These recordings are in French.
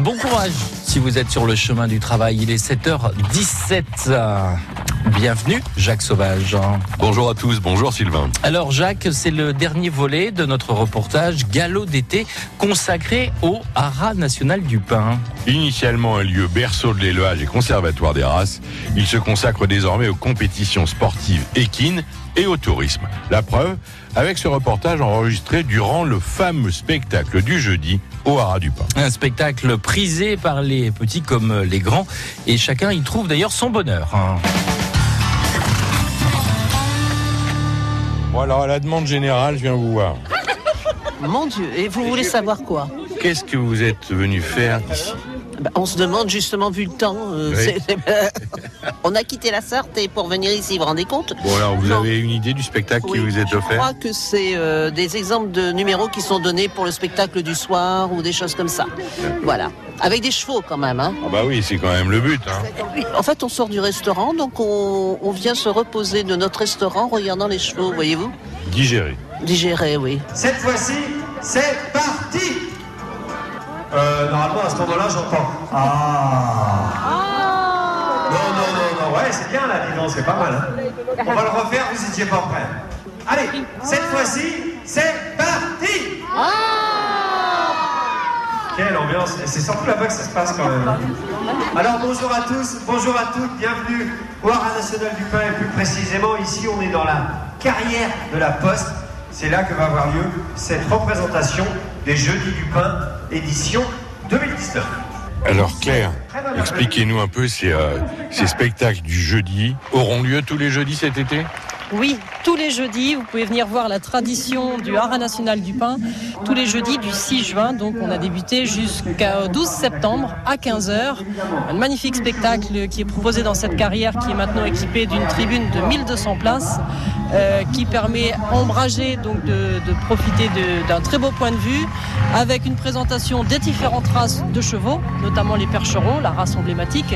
Bon courage si vous êtes sur le chemin du travail. Il est 7h17. Bienvenue, Jacques Sauvage. Bonjour à tous, bonjour Sylvain. Alors Jacques, c'est le dernier volet de notre reportage Galop d'été consacré au Haras national du pain. Initialement un lieu berceau de l'élevage et conservatoire des races, il se consacre désormais aux compétitions sportives équines et au tourisme. La preuve avec ce reportage enregistré durant le fameux spectacle du jeudi au Haras du Pain. Un spectacle prisé par les petits comme les grands et chacun y trouve d'ailleurs son bonheur. Bon alors à la demande générale, je viens vous voir. Mon Dieu, et vous voulez savoir quoi? Qu'est-ce que vous êtes venu faire ici? Bah, On se demande justement, vu le temps, euh, Oui. on a quitté la Sarthe et pour venir ici, vous vous rendez compte Bon alors vous Non. avez une idée du spectacle Oui, qui vous est Je offert crois que c'est euh, des exemples de numéros qui sont donnés pour le spectacle du soir ou des choses comme ça. Voilà. Avec des chevaux quand même. Hein. Ah bah oui, c'est quand même le but. Hein. En fait, on sort du restaurant, donc on, on vient se reposer de notre restaurant en regardant les chevaux, voyez-vous Digérer. Digérer, oui. Cette fois-ci, c'est parti euh, Normalement, à ce moment-là, j'entends. Ah Non, non, non, non, ouais, c'est bien là, dis donc, c'est pas mal. hein. On va le refaire, vous étiez pas prêts. Allez, cette fois-ci, c'est parti Quelle ambiance c'est surtout là-bas que ça se passe quand même. Alors bonjour à tous, bonjour à toutes, bienvenue au Haras National du Pain et plus précisément ici on est dans la carrière de la Poste. C'est là que va avoir lieu cette représentation des Jeudis du Pain édition 2019. Alors Claire, expliquez-nous un peu ces, euh, ces spectacles du jeudi auront lieu tous les jeudis cet été? Oui, tous les jeudis, vous pouvez venir voir la tradition du Haras national du pain. Tous les jeudis du 6 juin, donc on a débuté jusqu'au 12 septembre à 15h. Un magnifique spectacle qui est proposé dans cette carrière qui est maintenant équipée d'une tribune de 1200 places euh, qui permet ombragé donc de, de profiter d'un très beau point de vue avec une présentation des différentes races de chevaux, notamment les percherons, la race emblématique.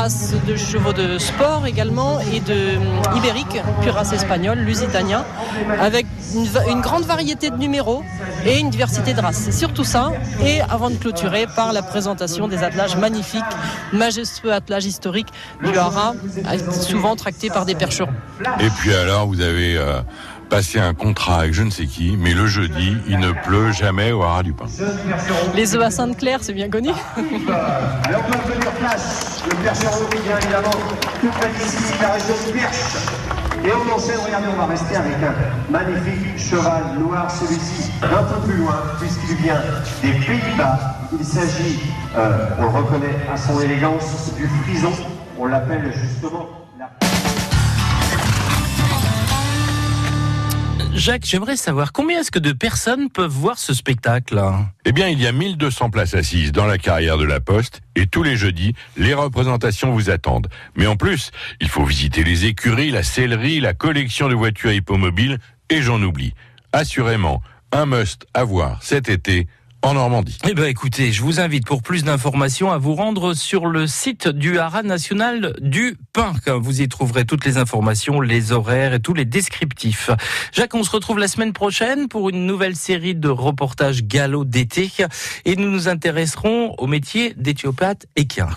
De chevaux de sport également et de euh, ibérique, puis race espagnole, lusitanien, avec une grande variété de numéros et une diversité de races. C'est surtout ça. Et avant de clôturer par la présentation des attelages magnifiques, majestueux attelages historiques du Haras, euh, souvent tractés par des percherons. Et puis alors, vous avez euh, passé un contrat avec je ne sais qui, mais le jeudi, il ne pleut jamais au Haras du Pain. Les œufs à Sainte-Claire, c'est bien connu. Alors on peut venir place, le Percheron qui vient évidemment tout près d'ici, la région du Perche. Et on enchaîne, regardez, on va rester avec un magnifique cheval noir, celui-ci, un peu plus loin, puisqu'il vient des Pays-Bas. Il s'agit, euh, on le reconnaît à son élégance, du frison. On l'appelle justement Jacques, j'aimerais savoir combien est-ce que de personnes peuvent voir ce spectacle Eh bien, il y a 1200 places assises dans la carrière de la Poste et tous les jeudis, les représentations vous attendent. Mais en plus, il faut visiter les écuries, la sellerie, la collection de voitures hippomobiles et j'en oublie. Assurément, un must à voir cet été en Normandie. Eh ben écoutez, je vous invite pour plus d'informations à vous rendre sur le site du Haras national du pain. Vous y trouverez toutes les informations, les horaires et tous les descriptifs. Jacques, on se retrouve la semaine prochaine pour une nouvelle série de reportages galop d'été et nous nous intéresserons au métier d'éthiopathe équin.